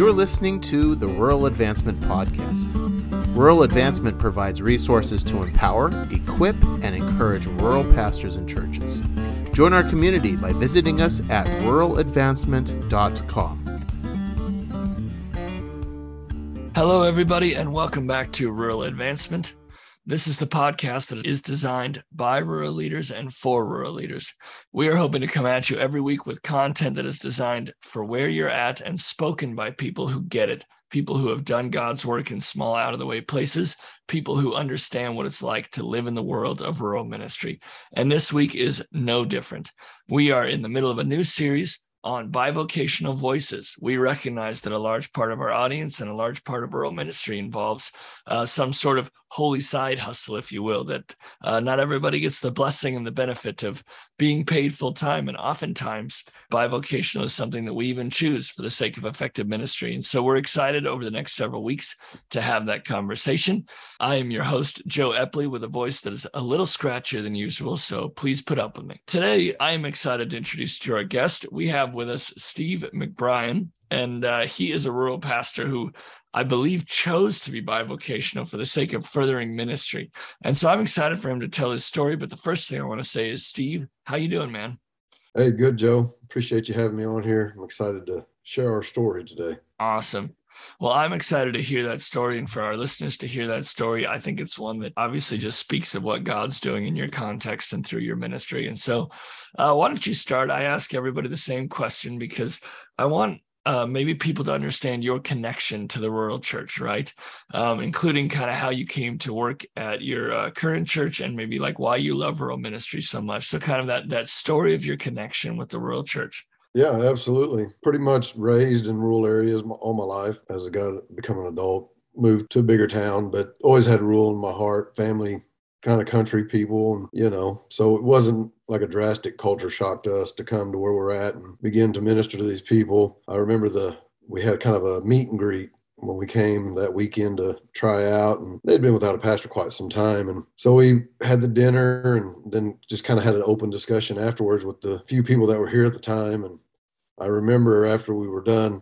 You're listening to the Rural Advancement Podcast. Rural Advancement provides resources to empower, equip, and encourage rural pastors and churches. Join our community by visiting us at ruraladvancement.com. Hello, everybody, and welcome back to Rural Advancement. This is the podcast that is designed by rural leaders and for rural leaders. We are hoping to come at you every week with content that is designed for where you're at and spoken by people who get it, people who have done God's work in small, out of the way places, people who understand what it's like to live in the world of rural ministry. And this week is no different. We are in the middle of a new series on bivocational voices. We recognize that a large part of our audience and a large part of rural ministry involves uh, some sort of holy side hustle, if you will, that uh, not everybody gets the blessing and the benefit of being paid full time. And oftentimes, bivocational is something that we even choose for the sake of effective ministry. And so we're excited over the next several weeks to have that conversation. I am your host, Joe Epley, with a voice that is a little scratchier than usual. So please put up with me. Today, I am excited to introduce to our guest. We have with us Steve McBrien, and uh, he is a rural pastor who I believe chose to be bivocational for the sake of furthering ministry. And so I'm excited for him to tell his story. But the first thing I want to say is, Steve, how you doing, man? Hey, good, Joe. Appreciate you having me on here. I'm excited to share our story today. Awesome. Well, I'm excited to hear that story and for our listeners to hear that story. I think it's one that obviously just speaks of what God's doing in your context and through your ministry. And so, uh, why don't you start? I ask everybody the same question because I want uh, maybe people to understand your connection to the rural church, right? Um, including kind of how you came to work at your uh, current church and maybe like why you love rural ministry so much. So kind of that that story of your connection with the rural church. Yeah, absolutely. Pretty much raised in rural areas all my life as I got become an adult. Moved to a bigger town, but always had rural in my heart. Family kind of country people and you know so it wasn't like a drastic culture shock to us to come to where we're at and begin to minister to these people i remember the we had kind of a meet and greet when we came that weekend to try out and they'd been without a pastor quite some time and so we had the dinner and then just kind of had an open discussion afterwards with the few people that were here at the time and i remember after we were done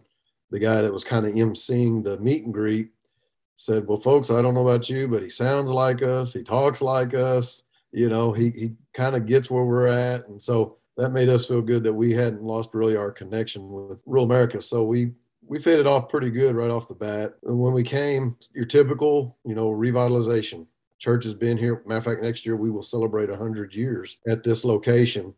the guy that was kind of emceeing the meet and greet said, Well, folks, I don't know about you, but he sounds like us. He talks like us. You know, he, he kind of gets where we're at. And so that made us feel good that we hadn't lost really our connection with rural America. So we, we faded off pretty good right off the bat. And when we came, your typical, you know, revitalization. Church has been here. Matter of fact, next year we will celebrate 100 years at this location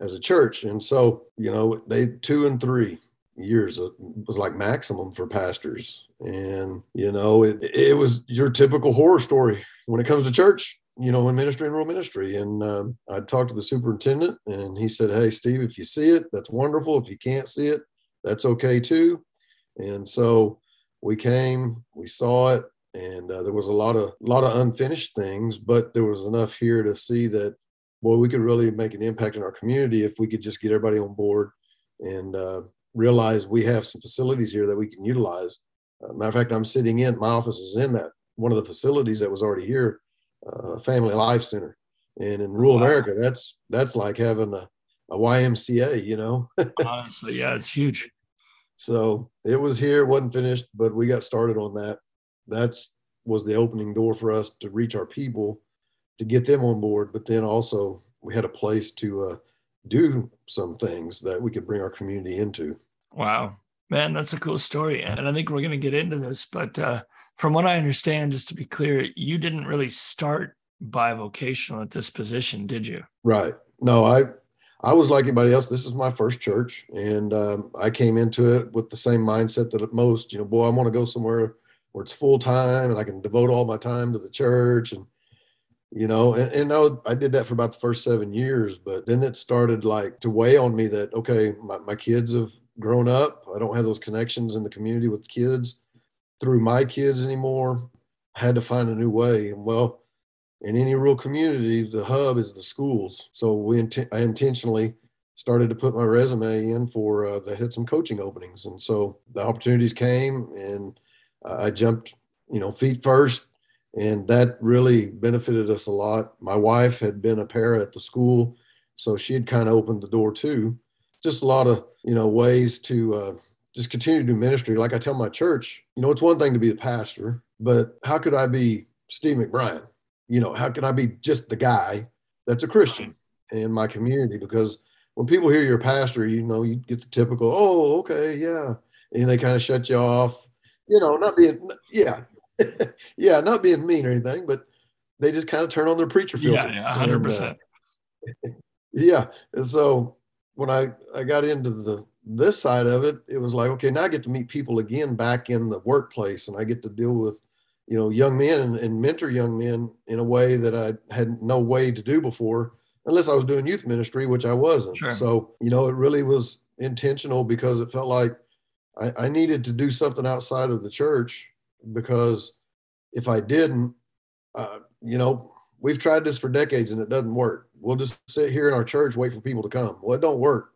as a church. And so, you know, they two and three years was like maximum for pastors and you know it, it was your typical horror story when it comes to church you know in ministry and rural ministry. And um, i talked to the superintendent and he said hey steve if you see it that's wonderful. If you can't see it that's okay too. And so we came we saw it and uh, there was a lot of lot of unfinished things but there was enough here to see that boy we could really make an impact in our community if we could just get everybody on board and uh, realize we have some facilities here that we can utilize. Uh, matter of fact, I'm sitting in, my office is in that one of the facilities that was already here, uh, Family Life Center. And in rural wow. America, that's that's like having a, a YMCA, you know? Honestly, yeah, it's huge. So it was here, wasn't finished, but we got started on that. That's was the opening door for us to reach our people, to get them on board. But then also we had a place to uh, do some things that we could bring our community into. Wow, man, that's a cool story. And I think we're going to get into this. But uh, from what I understand, just to be clear, you didn't really start by bivocational at this position, did you? Right. No, I I was like anybody else. This is my first church, and um, I came into it with the same mindset that most, you know, boy, I want to go somewhere where it's full time and I can devote all my time to the church and you know and, and I, I, did that for about the first seven years but then it started like to weigh on me that okay my, my kids have grown up i don't have those connections in the community with the kids through my kids anymore. I had to find a new way. And well in any rural community the hub is the schools. So we int- i intentionally started to put my resume in for uh, the hit some coaching openings. And so the opportunities came and i jumped you know feet first. And that really benefited us a lot. My wife had been a para at the school, so she had kind of opened the door too. Just a lot of you know ways to uh, just continue to do ministry. Like I tell my church, you know, it's one thing to be the pastor, but how could I be Steve McBrien? You know, how can I be just the guy that's a Christian in my community? Because when people hear you're a pastor, you know, you get the typical, oh, okay, yeah. And they kind of shut you off, you know, not being, yeah, yeah, not being mean or anything, but they just kind of turn on their preacher filter. Yeah, yeah 100%. And, uh, yeah. And so when I, I got into the this side of it, it was like, okay, now I get to meet people again back in the workplace and I get to deal with, you know, young men and, and mentor young men in a way that I had no way to do before, unless I was doing youth ministry, which I wasn't. Sure. So, you know, it really was intentional because it felt like I, I needed to do something outside of the church because if I didn't, uh, you know, we've tried this for decades and it doesn't work. We'll just sit here in our church, wait for people to come. Well, it don't work.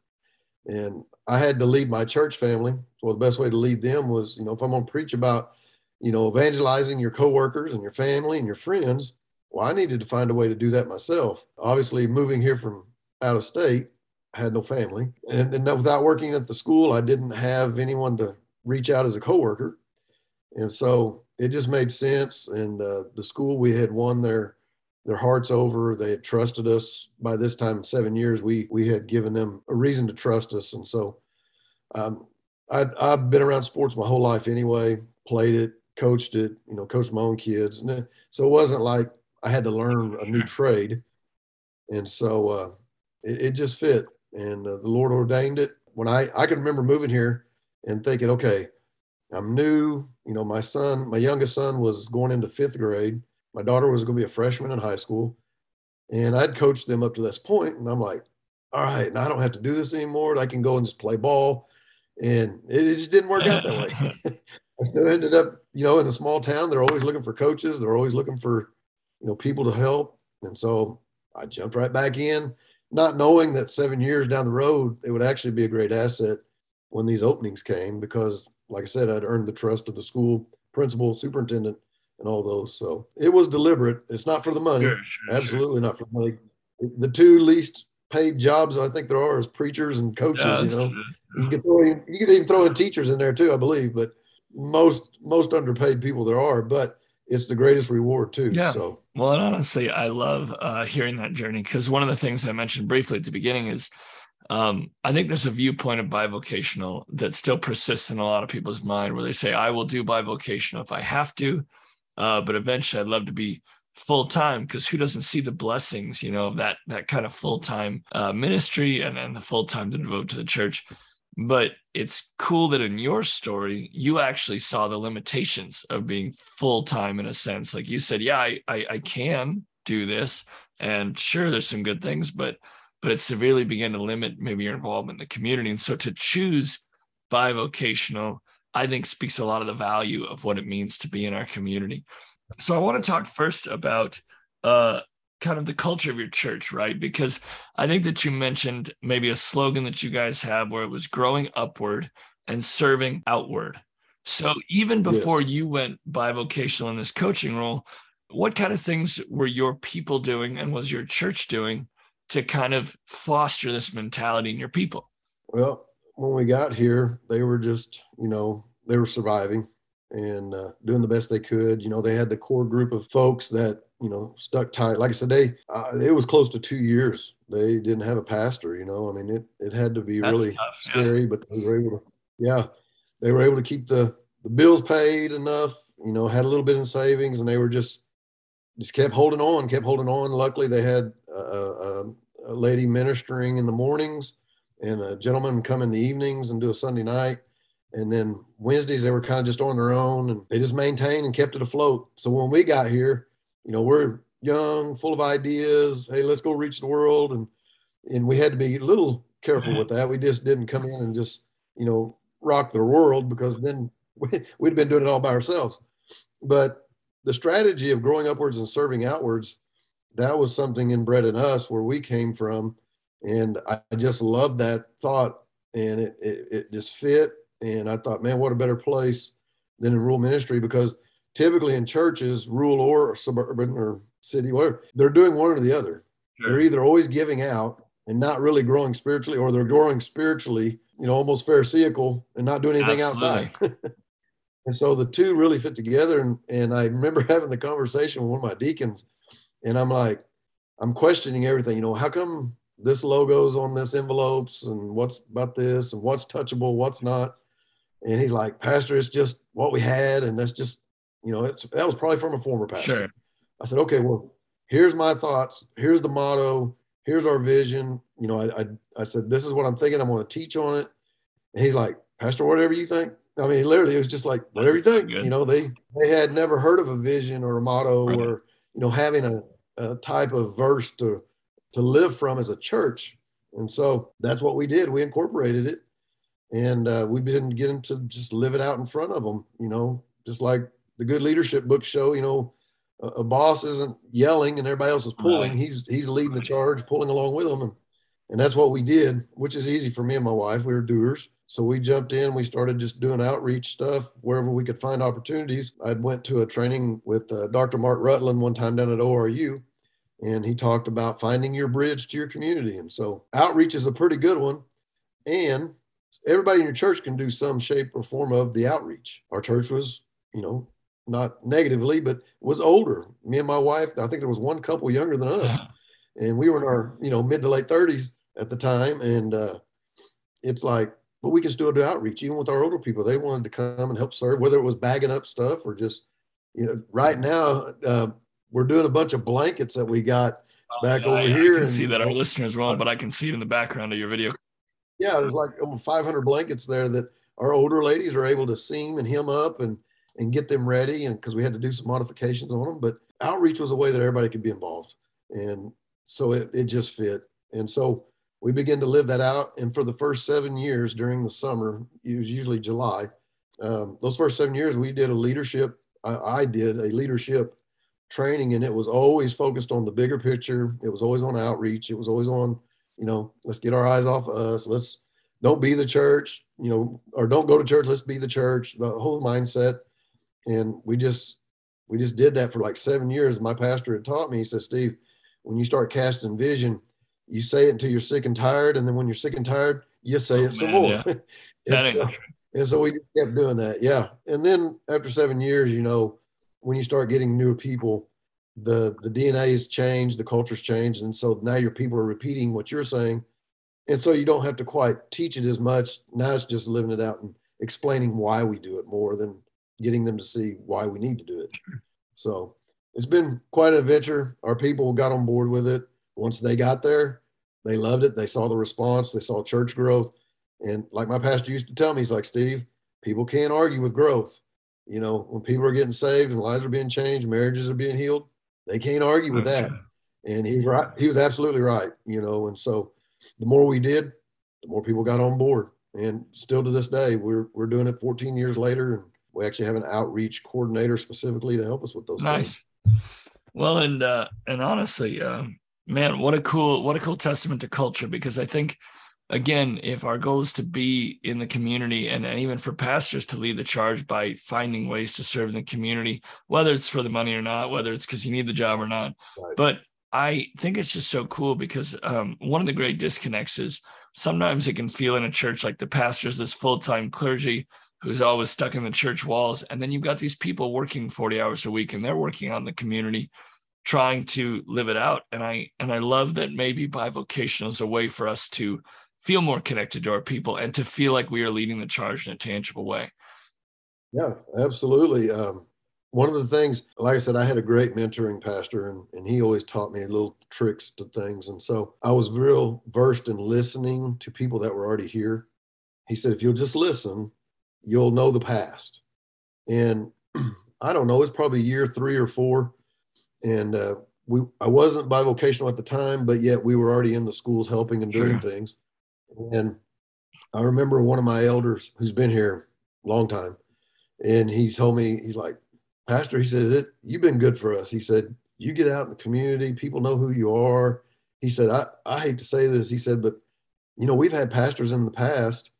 And I had to lead my church family. Well, the best way to lead them was, you know, if I'm going to preach about, you know, evangelizing your coworkers and your family and your friends, well, I needed to find a way to do that myself. Obviously, moving here from out of state, I had no family. And, and without working at the school, I didn't have anyone to reach out as a coworker. And so it just made sense. And uh, the school, we had won their their hearts over. They had trusted us. By this time, seven years, we we had given them a reason to trust us, and so um, i have been around sports my whole life anyway. Played it, coached it, you know, coached my own kids, and so it wasn't like I had to learn a new trade, and so uh, it, it, just fit, and uh, the Lord ordained it. When I I can remember moving here and thinking, okay, I'm new. You know, my son, my youngest son, was going into fifth grade my daughter was going to be a freshman in high school, and I'd coached them up to this point. and I'm like, all right, now I don't have to do this anymore. I can go and just play ball, and it, just didn't work out that way. I still ended up, you know, in a small town. They're always looking for coaches. They're always looking for, you know, people to help, and so I jumped right back in, not knowing that seven years down the road it would actually be a great asset when these openings came because, like I said, I'd earned the trust of the school principal, superintendent, and all those. So it was deliberate. It's not for the money. Sure, sure, Absolutely sure. not for the money. The two least paid jobs I think there are is preachers and coaches. Yeah, you know, true. you can throw in, you can even throw in teachers in there too, I believe. But most most underpaid people there are, but it's the greatest reward too. Yeah. So well, and honestly, I love uh, hearing that journey because one of the things I mentioned briefly at the beginning is. Um, I think there's a viewpoint of bivocational that still persists in a lot of people's mind where they say, I will do bivocational if I have to, uh, but eventually, I'd love to be full time because who doesn't see the blessings, you know, of that that kind of full time uh, ministry and then the full time to devote to the church. But it's cool that in your story, you actually saw the limitations of being full time in a sense. Like you said, yeah, I, I, I can do this, and sure, there's some good things, but but it severely began to limit maybe your involvement in the community. And so to choose bivocational I think speaks a lot of the value of what it means to be in our community. So I want to talk first about uh, kind of the culture of your church, right? Because I think that you mentioned maybe a slogan that you guys have where it was growing upward and serving outward. So even before yes. you went bivocational in this coaching role, what kind of things were your people doing and was your church doing to kind of foster this mentality in your people? Well, when we got here, they were just, you know, they were surviving and uh, doing the best they could. You know, they had the core group of folks that, you know, stuck tight. Like I said, they, uh, it was close to two years. They didn't have a pastor, you know, I mean, it, it had to be That's really tough, scary, yeah. but they were able to, yeah, they were able to keep the, the bills paid enough, you know, had a little bit in savings and they were just, just kept holding on, kept holding on. Luckily they had a, a, a lady ministering in the mornings and a gentleman come in the evenings and do a Sunday night. And then Wednesdays they were kind of just on their own and they just maintained and kept it afloat. So when we got here, you know, we're young, full of ideas. Hey, let's go reach the world. And and we had to be a little careful with that. We just didn't come in and just, you know, rock the world because then we, we'd been doing it all by ourselves. But the strategy of growing upwards and serving outwards, that was something inbred in us where we came from and I just loved that thought, and it, it, it just fit. And I thought, man, what a better place than in rural ministry because typically in churches, rural or suburban or city, whatever, they're doing one or the other. Sure. They're either always giving out and not really growing spiritually, or they're growing spiritually, you know, almost pharisaical and not doing anything Absolutely. outside. and so the two really fit together. And, and I remember having the conversation with one of my deacons, and I'm like, I'm questioning everything. You know, how come this logo's on this envelopes and what's about this and what's touchable, what's not? And he's like, Pastor, it's just what we had, and that's just, you know, it's that was probably from a former pastor. Sure. I said, okay, well, here's my thoughts. Here's the motto. Here's our vision. You know, I, I, I said, this is what I'm thinking. I'm going to teach on it. And he's like, Pastor, whatever you think. I mean, literally, it was just like, whatever you think. You know, they they had never heard of a vision or a motto Right. or you know having a, a type of verse to to live from as a church. And so that's what we did. We incorporated it, and uh, we've been getting to just live it out in front of them. You know, just like the good leadership books show. You know, a, a boss isn't yelling and everybody else is pulling. Right. He's he's leading the charge, pulling along with them, and and that's what we did, which is easy for me and my wife. We were doers. So we jumped in, we started just doing outreach stuff wherever we could find opportunities. I went to a training with uh, Dr. Mark Rutland one time down at ORU, and he talked about finding your bridge to your community. And so outreach is a pretty good one. And everybody in your church can do some shape or form of the outreach. Our church was, you know, not negatively, but was older. Me and my wife, I think there was one couple younger than us and we were in our you know mid to late 30s at the time and uh, it's like but we can still do outreach even with our older people they wanted to come and help serve whether it was bagging up stuff or just you know right now uh, we're doing a bunch of blankets that we got back Oh, I- over I here can and- see that. Our listeners won't, but I can see it in the background of your video. yeah there's like over 500 blankets there that our older ladies are able to seam and hem up and and get them ready and because we had to do some modifications on them but outreach was a way that everybody could be involved. And so it, it just fit. And so we began to live that out. And for the first seven years during the summer it was usually july um, those first seven years we did a leadership I, I did a leadership training and it was always focused on the bigger picture. It was always on outreach. It was always on you know let's get our eyes off of us. Let's don't be the church you know or don't go to church. Let's be the church. The whole mindset. And we just we just did that for like seven years. My pastor had taught me he said steve when you start casting vision you say it until you're sick and tired and then when you're sick and tired you say Oh, it some more. yeah. and, so, and so we just kept doing that yeah. And then after seven years you know when you start getting newer people the the dna has changed the culture's changed and so now your people are repeating what you're saying. And so you don't have to quite teach it as much. Now it's just living it out and explaining why we do it more than getting them to see why we need to do it. So it's been quite an adventure. Our people got on board with it. Once they got there they loved it. They saw the response. They saw church growth. And like my pastor used to tell me he's like steve people can't argue with growth you know when people are getting saved and lives are being changed marriages are being healed they can't argue with That's that true. and he was right he was absolutely right you know and so the more we did the more people got on board and still to this day we're we're doing it 14 years later and we actually have an outreach coordinator specifically to help us with those things. Nice. Well, and uh, and honestly, um, man, what a cool what a cool testament to culture because I think again, if our goal is to be in the community and, even for pastors to lead the charge by finding ways to serve in the community, whether it's for the money or not, whether it's because you need the job or not. Right. But I think it's just so cool because um, one of the great disconnects is sometimes it can feel in a church like the pastor's this full-time clergy who's always stuck in the church walls. And then you've got these people working 40 hours a week and they're working on the community, trying to live it out. And I and I love that maybe bivocational is a way for us to feel more connected to our people and to feel like we are leading the charge in a tangible way. Yeah, absolutely. Um, one of the things, like I said, I had a great mentoring pastor, and, and he always taught me little tricks to things. And so I was real versed in listening to people that were already here. He said, if you'll just listen, you'll know the past. And I don't know, it's probably year three or four. And uh, we, I wasn't bivocational at the time, but yet we were already in the schools helping and doing Sure. things. And I remember one of my elders who's been here a long time, and he told me, he's like, Pastor, he said, it, you've been good for us. He said, you get out in the community, people know who you are. He said, I, I hate to say this. He said, but you know, we've had pastors in the past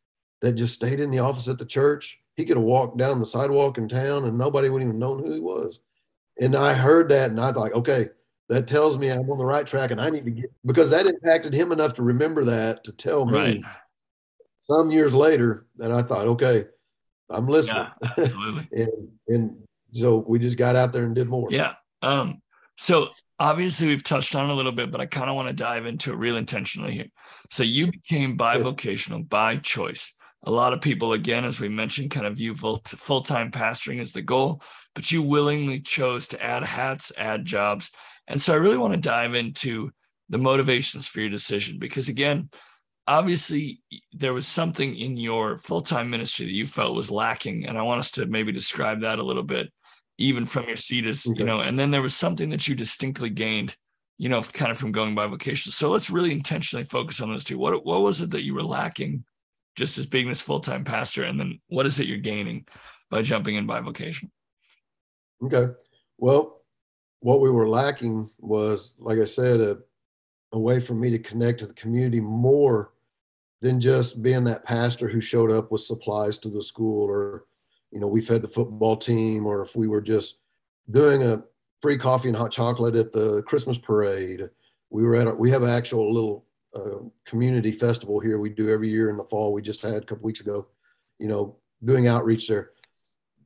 that just stayed in the office at the church. He could have walked down the sidewalk in town and nobody would even known who he was. And I heard that and I thought, okay, that tells me I'm on the right track and I need to get because that impacted him enough to remember that to tell me Right. some years later that I thought, okay, I'm listening. Yeah, absolutely. and and so we just got out there and did more. Yeah. Um, so obviously we've touched on a little bit, but I kind of want to dive into it real intentionally here. So you became bivocational by choice. A lot of people, again, as we mentioned, kind of view full full-time pastoring as the goal, but you willingly chose to add hats, add jobs. And so I really want to dive into the motivations for your decision because again, obviously there was something in your full-time ministry that you felt was lacking. And I want us to maybe describe that a little bit even from your seat as Okay. you know and then there was something that you distinctly gained you know kind of from going by vocation so let's really intentionally focus on those two what what was it that you were lacking just as being this full-time pastor and then what is it you're gaining by jumping in by vocation Okay. Well, what we were lacking was, like I said, a, a way for me to connect to the community more than just being that pastor who showed up with supplies to the school or, you know, we fed the football team or if we were just doing a free coffee and hot chocolate at the Christmas parade. We were at, a, we have an actual little uh, community festival here we do every year in the fall. We just had a couple weeks ago, you know, doing outreach there.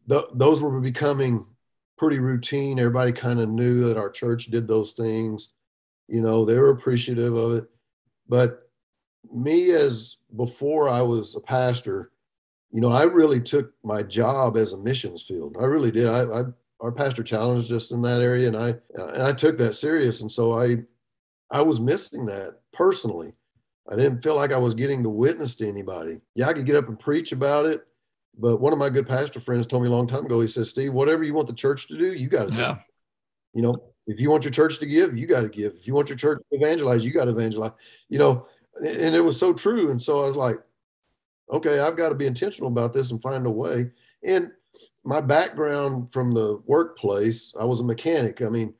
Th- those were becoming pretty routine. Everybody kind of knew that our church did those things. You know, they were appreciative of it. But me, as before I was a pastor, you know, I really took my job as a missions field. I really did. I, I our pastor challenged us in that area, and I and I took that serious. And so I I was missing that personally. I didn't feel like I was getting to witness to anybody. Yeah, I could get up and preach about it, but one of my good pastor friends told me a long time ago, he says, Steve, whatever you want the church to do, you got to do. yeah You know, if you want your church to give, you got to give. If you want your church to evangelize, you got to evangelize. You know, and it was so true. And so I was like, okay, I've got to be intentional about this and find a way. And my background from the workplace, I was a mechanic. I mean,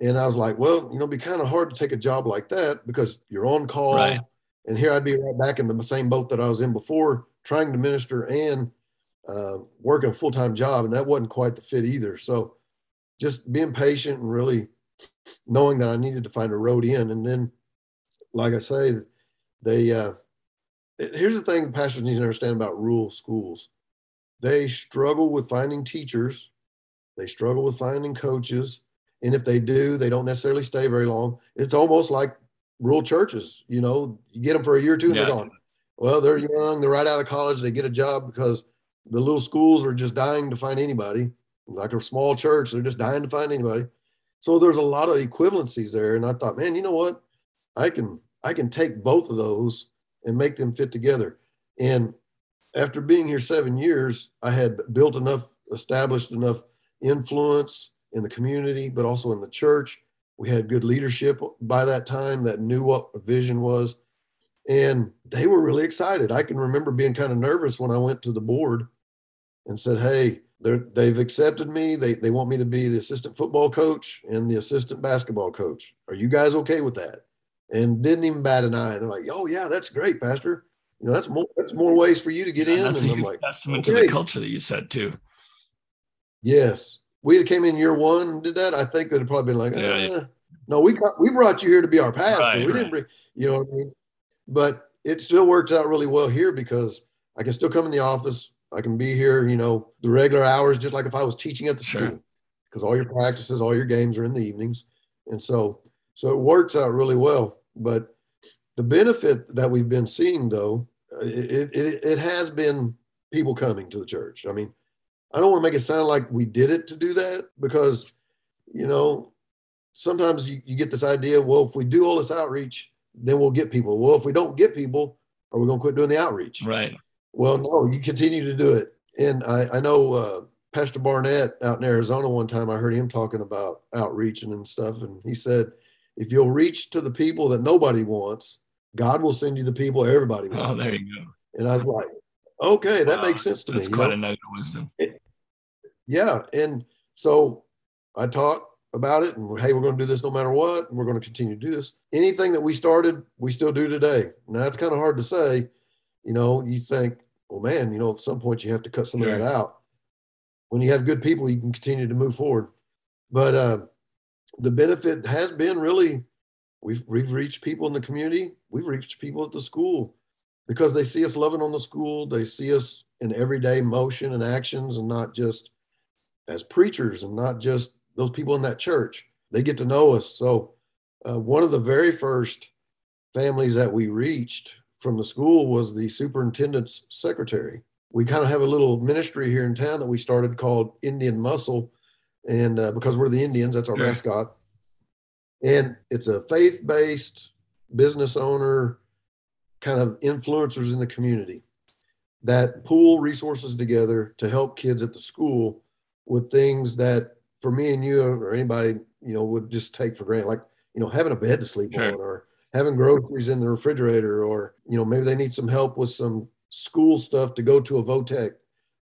and I was like, well, you know, it'd be kind of hard to take a job like that because you're on call. Right. And here I'd be right back in the same boat that I was in before, trying to minister and uh, working a full time job. And that wasn't quite the fit either. So just being patient and really knowing that I needed to find a road in. And then, like I say, they, uh, here's the thing pastors need to understand about rural schools they struggle with finding teachers, they struggle with finding coaches. And if they do, they don't necessarily stay very long. It's almost like rural churches. You know, you get them for a year or two and Yeah. they're gone. Well, they're young, they're right out of college, they get a job because the little schools are just dying to find anybody. Like a small church, they're just dying to find anybody. So there's a lot of equivalencies there. And I thought, man, you know what? I can I can take both of those and make them fit together. And after being here seven years, I had built enough, established enough influence in the community, but also in the church. We had good leadership by that time that knew what a vision was. And they were really excited. I can remember being kind of nervous when I went to the board and said, Hey, they're, they've accepted me. They, they want me to be the assistant football coach and the assistant basketball coach. Are you guys okay with that? And didn't even bat an eye. They're like, Oh, yeah, that's great, Pastor. You know, that's more that's more ways for you to get in. that's a and I'm huge like, testament to the culture that you said too Yes, we had came in year one and did that. I think they'd probably been like, Yeah, yeah. "Uh, no, we got, we brought you here to be our pastor. Right, we right. didn't bring, you know what I mean? But it still works out really well here because I can still come in the office. I can be here, you know, the regular hours, just like if I was teaching at the Sure. school, because all your practices, all your games are in the evenings, and so so it works out really well. But the benefit that we've been seeing, though, it it, it has been people coming to the church. I mean, I don't want to make it sound like we did it to do that because, you know, sometimes you, you get this idea, well, if we do all this outreach, then we'll get people. Well, if we don't get people, are we going to quit doing the outreach? right Well, no, you continue to do it. And I, I know uh, Pastor Barnett out in Arizona one time, I heard him talking about outreaching and stuff. And he said, if you'll reach to the people that nobody wants, God will send you the people everybody wants. oh there you go And I was like, okay, that Wow, makes sense to me. that's you quite know? a nugget of wisdom Yeah. And so I talked about it and hey, we're going to do this no matter what. And we're going to continue to do this. Anything that we started, we still do today. Now it's kind of hard to say, you know, you think, well, man, you know, at some point you have to cut some of that out. When you have good people, you can continue to move forward. But uh, the benefit has been really we've we've reached people in the community, we've reached people at the school because they see us loving on the school, they see us in everyday motion and actions and not just as preachers and not just those people in that church. They get to know us. So uh, one of the very first families that we reached from the school was the superintendent's secretary. We kind of have a little ministry here in town that we started called Indian Muscle, and uh, because we're the Indians, that's our sure. mascot. And it's a faith-based business owner, kind of influencers in the community that pool resources together to help kids at the school with things that for me and you or anybody you know would just take for granted like you know having a bed to sleep sure. on or having groceries in the refrigerator or you know maybe they need some help with some school stuff to go to a votech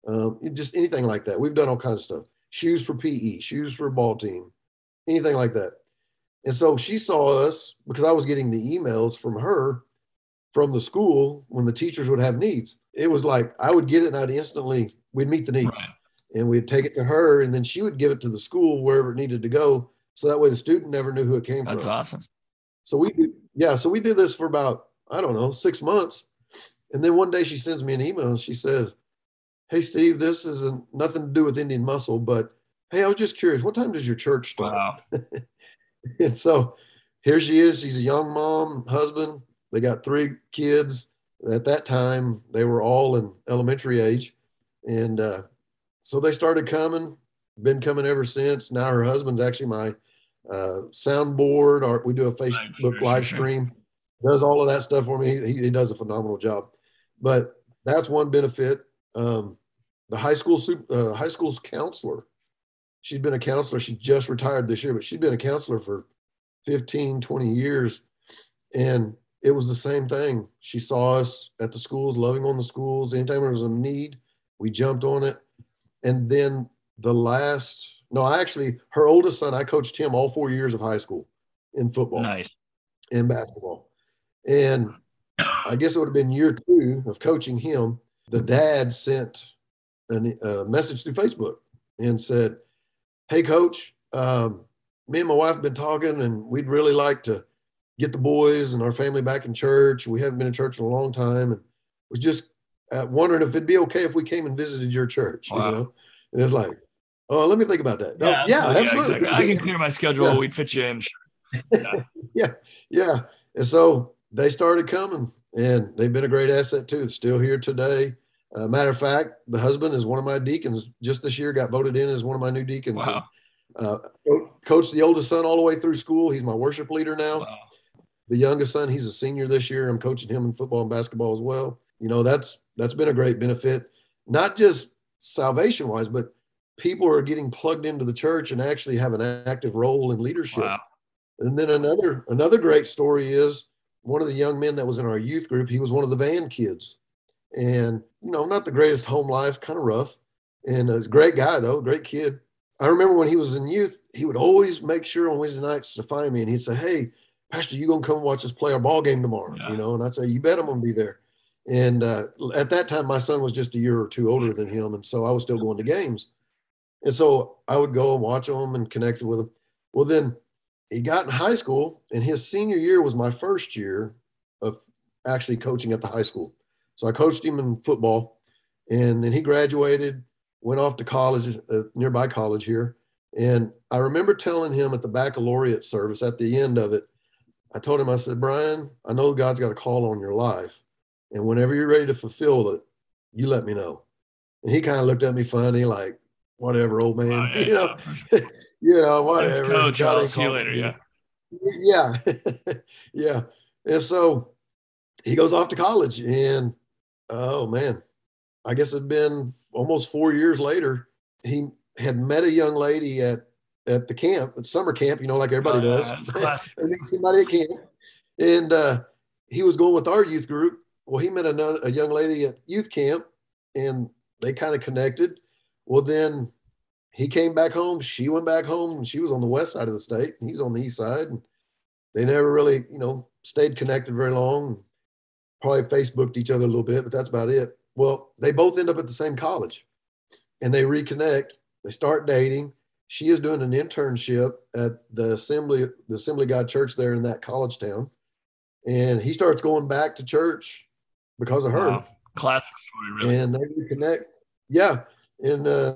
um, just anything like that we've done all kinds of stuff shoes for pe shoes for a ball team anything like that and so she saw us because i was getting the emails from her from the school when the teachers would have needs it was like i would get it and i'd instantly we'd meet the need right. and we'd take it to her and then she would give it to the school wherever it needed to go so that way the student never knew who it came That's from. That's awesome. So we yeah, so we did this for about, I don't know, six months. And then one day she sends me an email and she says, Hey Steve, this is a, nothing to do with Indian muscle, but hey, I was just curious, what time does your church start? Wow. and so here she is. She's a young mom, husband. They got three kids. At that time, they were all in elementary age. And uh, so they started coming, been coming ever since. Now her husband's actually my uh, soundboard, or we do a Facebook live stream. Does all of that stuff for me. He, he does a phenomenal job. But that's one benefit. Um, the high school uh, high school's counselor. She's been a counselor. She just retired this year, but she's been a counselor for 15, 20 years. And it was the same thing. She saw us at the schools, loving on the schools. Anytime there was a need, we jumped on it. And then the last no, I actually, her oldest son, I coached him all four years of high school in football. Nice. And basketball. And I guess it would have been year two of coaching him. The dad sent a message through Facebook and said, Hey, coach, um, me and my wife have been talking, and we'd really like to get the boys and our family back in church. We haven't been in church in a long time. And was just uh, wondering if it'd be okay if we came and visited your church, wow. you know? And it's like, Oh, let me think about that. No, yeah, yeah, absolutely. absolutely. Yeah, exactly. I can clear my schedule. Yeah. We'd fit you in. Yeah. yeah, yeah. And so they started coming, and they've been a great asset too. Still here today. Uh, matter of fact, the husband is one of my deacons. Just this year, got voted in as one of my new deacons. Wow. Uh, coached the oldest son all the way through school. He's my worship leader now. Wow. The youngest son, he's a senior this year. I'm coaching him in football and basketball as well. You know, that's that's been a great benefit, not just salvation wise, but people are getting plugged into the church and actually have an active role in leadership. Wow. And then another another great story is one of the young men that was in our youth group. He was one of the van kids, and you know, not the greatest home life, kind of rough, and a great guy though, great kid. I remember when he was in youth, he would always make sure on Wednesday nights to find me, and he'd say, "Hey, Pastor, you gonna come watch us play our ball game tomorrow?" Yeah. You know, and I'd say, "You bet I'm gonna be there." And uh, at that time, my son was just a year or two older than him, and so I was still going to games. And so I would go and watch him and connect with him. Well, then he got in high school, and his senior year was my first year of actually coaching at the high school. So I coached him in football, and then he graduated, went off to college, a nearby college here. And I remember telling him at the baccalaureate service at the end of it, I told him, I said, Brian, I know God's got a call on your life. And whenever you're ready to fulfill it, you let me know. And he kind of looked at me funny, like, whatever, old man. Oh, yeah, you know, sure. you know, whatever. Coach, I'll see you later. Yeah. Yeah. yeah. And so he goes off to college and oh man, I guess it'd been almost four years later. He had met a young lady at at the camp, at summer camp, you know, like everybody oh, does. I meet somebody at camp. And uh, he was going with our youth group. Well, he met another a young lady at youth camp and they kind of connected. Well, then he came back home. She went back home. And she was on the west side of the state. And he's on the east side. And they never really, you know, stayed connected very long. Probably Facebooked each other a little bit, but that's about it. Well, they both end up at the same college and they reconnect. They start dating. she is doing an internship at the assembly the assembly god church there in that college town and he starts going back to church because of her Wow. Classic story, really. and they reconnect yeah and uh,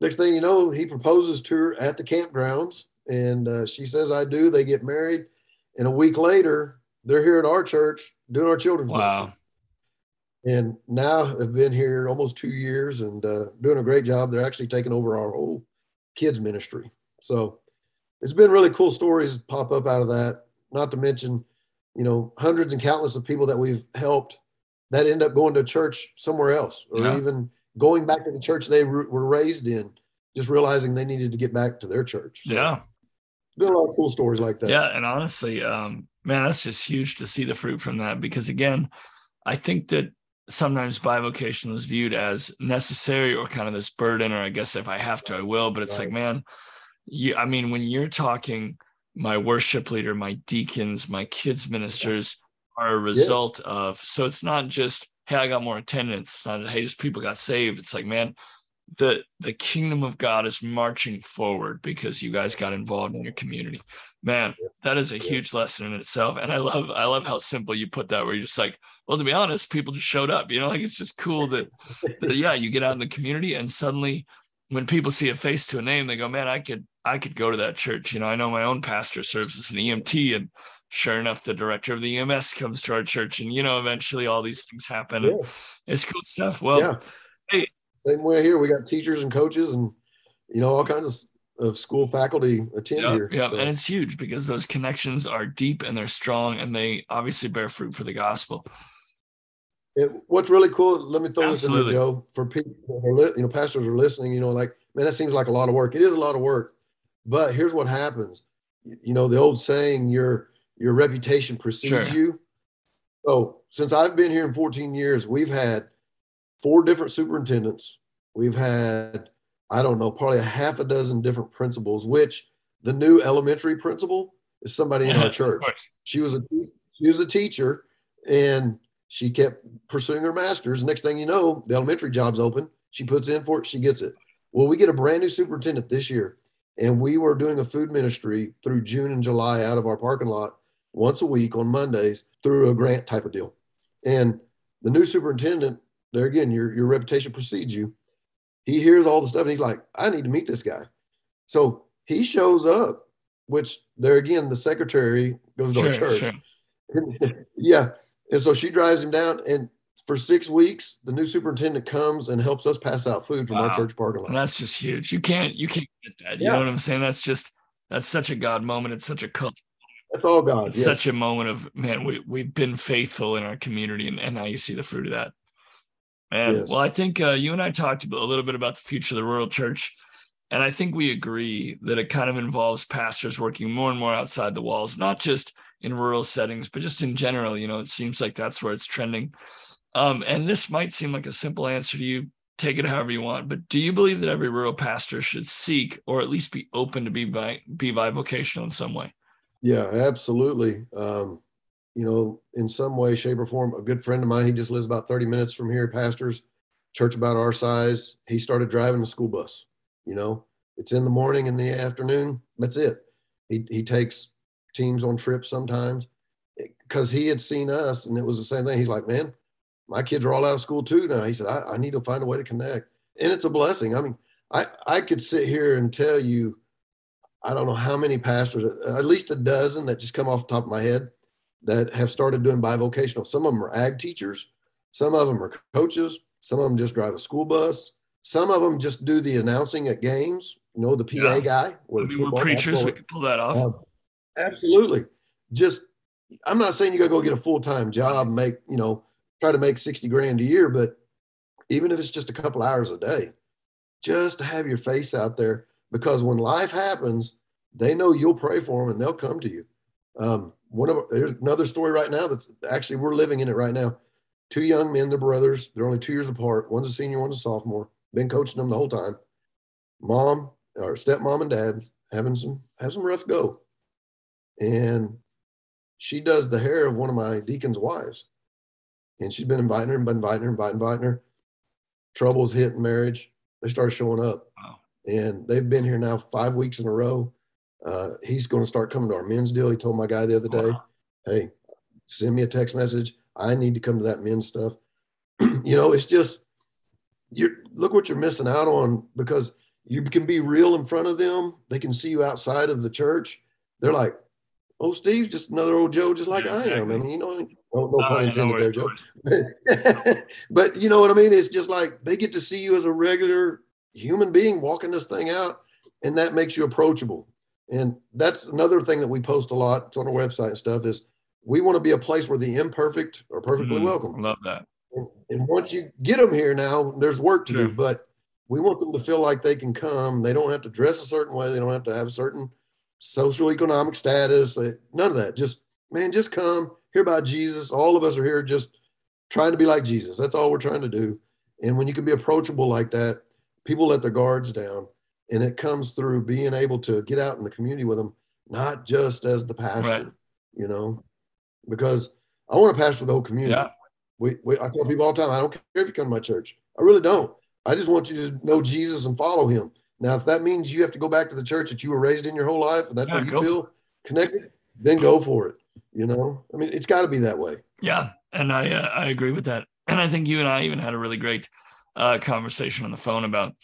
next thing you know he proposes to her at the campgrounds and uh, she says i do they get married and a week later they're here at our church doing our children's Wow. ministry and now have been here almost two years and uh, doing a great job. They're actually taking over our whole kids ministry. So it's been really cool stories pop up out of that. Not to mention, you know, hundreds and countless of people that we've helped that end up going to church somewhere else, or Yeah. even going back to the church they were were raised in, just realizing they needed to get back to their church. So Yeah. been a lot of cool stories like that. Yeah, and honestly, um, man, that's just huge to see the fruit from that because again, I think that sometimes bivocational is viewed as necessary or kind of this burden, or I guess if I have to, I will. But it's like, man, you I mean, when you're talking my worship leader, my deacons, my kids ministers are a result of so it's not just, hey, I got more attendance, not hey, just people got saved. It's like, man, the the kingdom of God is marching forward because you guys got involved in your community. Man, that is a huge lesson in itself. And I love I love how simple you put that where you're just like, well, to be honest, people just showed up. You know, like it's just cool that, that yeah, you get out in the community and suddenly when people see a face to a name, they go, Man, I could I could go to that church. You know, I know my own pastor serves as an EMT and sure enough, the director of the EMS comes to our church and you know, eventually all these things happen. Yeah. It's cool stuff. Well, yeah. hey. Same way here. We got teachers and coaches and you know all kinds of, of school faculty attend Yeah, here. yeah, So, and it's huge because those connections are deep and they're strong, and they obviously bear fruit for the gospel. and what's really cool, let me throw this in Absolutely. there, Joe, for people that are li- you know, pastors are listening, you know, like, man, that seems like a lot of work. It is a lot of work. But here's what happens. You know, the old saying, your your reputation precedes Sure. you. So since I've been here in 14 years, we've had four different superintendents. We've had, I don't know, probably a half a dozen different principals, which the new elementary principal is somebody in Yeah, our church. She was a she was a teacher and she kept pursuing her master's. Next thing you know, the elementary job's open. She puts in for it, she gets it. Well, we get a brand new superintendent this year, and we were doing a food ministry through June and July out of our parking lot once a week on Mondays through a grant type of deal. And the new superintendent, there again, your your reputation precedes you. He hears all the stuff and he's like, I need to meet this guy. So he shows up, which there again, the secretary goes to Sure, church. sure. yeah. And so she drives him down. And for six weeks, the new superintendent comes and helps us pass out food from Wow. our church parking lot. that's just huge. You can't you can't get that. You Yeah. know what I'm saying? That's just that's such a God moment. It's such a cult. That's all God. It's yes. such a moment of man, we we've been faithful in our community, and, and now you see the fruit of that. Man, Yes. well, I think uh, you and I talked a little bit about the future of the rural church, and I think we agree that it kind of involves pastors working more and more outside the walls, not just in rural settings, but just in general. You know, it seems like that's where it's trending. Um, and this might seem like a simple answer to you. Take it however you want, but do you believe that every rural pastor should seek, or at least be open to be bi- be bivocational in some way? Yeah, absolutely. Um, you know, in some way, shape, or form, a good friend of mine, he just lives about 30 minutes from here, pastors, church about our size. He started driving the school bus. You know, it's in the morning and the afternoon. That's it. He, he takes teams on trips sometimes because he had seen us and it was the same thing. He's like, man, my kids are all out of school too now. He said, I, I need to find a way to connect. And it's a blessing. I mean, I, I could sit here and tell you I don't know how many pastors, at least a dozen that just come off the top of my head that have started doing bivocational. Some of them are ag teachers, some of them are coaches, some of them just drive a school bus, some of them just do the announcing at games. You know, the PA Yeah. guy, whether it's Maybe we're preachers. We could pull that off. um, absolutely. Just, I'm not saying you got to go get a full time job, and make, you know, try to make 60 grand a year, but even if it's just a couple hours a day, just to have your face out there because when life happens, they know you'll pray for them and they'll come to you. Um, one of there's another story right now that's actually we're living in it right now. Two young men, they're brothers. They're only two years apart. One's a senior, one's a sophomore. Been coaching them the whole time. Mom or stepmom and dad having some have some rough go, and she does the hair of one of my deacon's wives, and she's been inviting her, and been inviting her, inviting, inviting her. Troubles hit in marriage. They start showing up. And they've been here now five weeks in a row. Uh, he's going to start coming to our men's deal. He told my guy the other day, wow. "Hey, send me a text message. I need to come to that men's stuff." you know, it's just you look what you're missing out on because you can be real in front of them. They can see you outside of the church. They're like, "Oh, Steve's just another old Joe, just like yeah, exactly. I am." I mean, you know, no, no pun intended there, Joe. but you know what I mean? It's just like they get to see you as a regular human being walking this thing out, and that makes you approachable. And that's another thing that we post a lot. It's on our website and stuff. Is we want to be a place where the imperfect are perfectly mm, welcome. Love that. And, and, once you get them here, now there's work to sure. do, but we want them to feel like they can come. They don't have to dress a certain way. They don't have to have a certain social economic status. None of that. Just man, just come hear about Jesus. All of us are here just trying to be like Jesus. That's all we're trying to do. And when you can be approachable like that, people let their guards down. And it comes through being able to get out in the community with them, not just as the pastor, right. you know, because I want to pastor the whole community. Yeah. We, we, I tell people all the time, I don't care if you come to my church. I really don't. I just want you to know Jesus and follow him. Now, if that means you have to go back to the church that you were raised in your whole life and that's yeah, where you feel connected, then go for it. You know, I mean, it's got to be that way. Yeah, and I uh, I agree with that. And I think you and I even had a really great uh, conversation on the phone about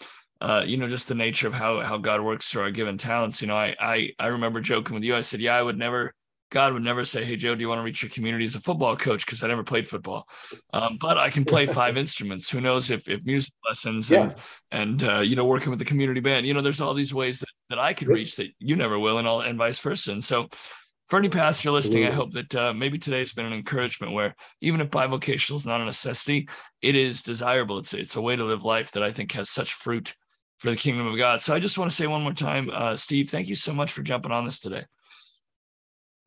uh, you know just the nature of how how God works through our given talents. You know, I I I remember joking with you. I said, yeah, I would never. God would never say, "Hey Joe, do you want to reach your community as a football coach?" Because I never played football, um, but I can play five instruments. Who knows if if music lessons yeah. and and uh, you know working with the community band, you know, there's all these ways that, that I could reach that you never will, and all and vice versa. And so for any pastor listening, I hope that uh, maybe today has been an encouragement where even if bivocational is not a necessity, it is desirable. It's it's a way to live life that I think has such fruit for the kingdom of God. So I just want to say one more time, uh, Steve, thank you so much for jumping on this today.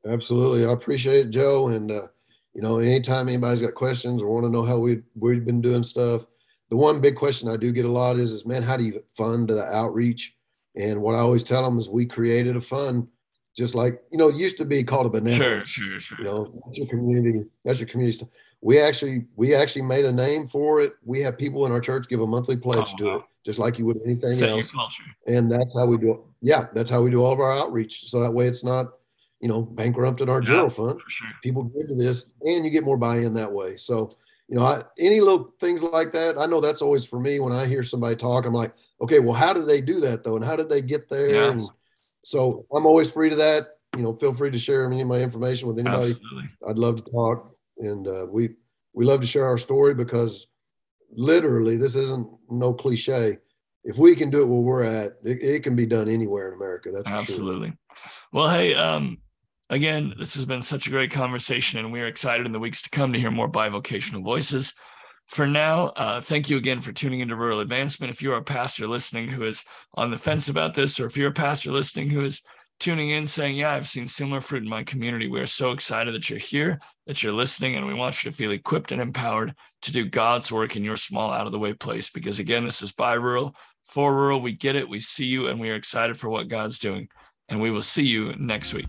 Absolutely, I appreciate it, Joe. And uh, you know, anytime anybody's got questions or want to know how we we've been doing stuff, the one big question I do get a lot is, is man, how do you fund the outreach? And what I always tell them is, we created a fund just like you know, it used to be called a banana. Sure, sure, sure. You know, that's your community. That's your community stuff. We actually we actually made a name for it. We have people in our church give a monthly pledge oh, to wow. it, just like you would anything Set else. And that's how we do it. Yeah, that's how we do all of our outreach. So that way, it's not you know bankrupt in our yeah, general fund. Sure. People give to this, and you get more buy-in that way. So you know, I, any little things like that. I know that's always for me when I hear somebody talk. I'm like, okay, well, how did they do that though, and how did they get there? And, so I'm always free to that. You know, feel free to share any of my information with anybody. Absolutely. I'd love to talk, and uh, we we love to share our story because literally this isn't no cliche. If we can do it where we're at, it, it can be done anywhere in America. That's absolutely. Sure. Well, hey, um, again, this has been such a great conversation, and we're excited in the weeks to come to hear more bivocational voices for now, uh, thank you again for tuning into Rural Advancement. If you're a pastor listening who is on the fence about this, or if you're a pastor listening who is tuning in saying, Yeah, I've seen similar fruit in my community, we are so excited that you're here, that you're listening, and we want you to feel equipped and empowered to do God's work in your small, out of the way place. Because again, this is by rural, for rural. We get it, we see you, and we are excited for what God's doing. And we will see you next week.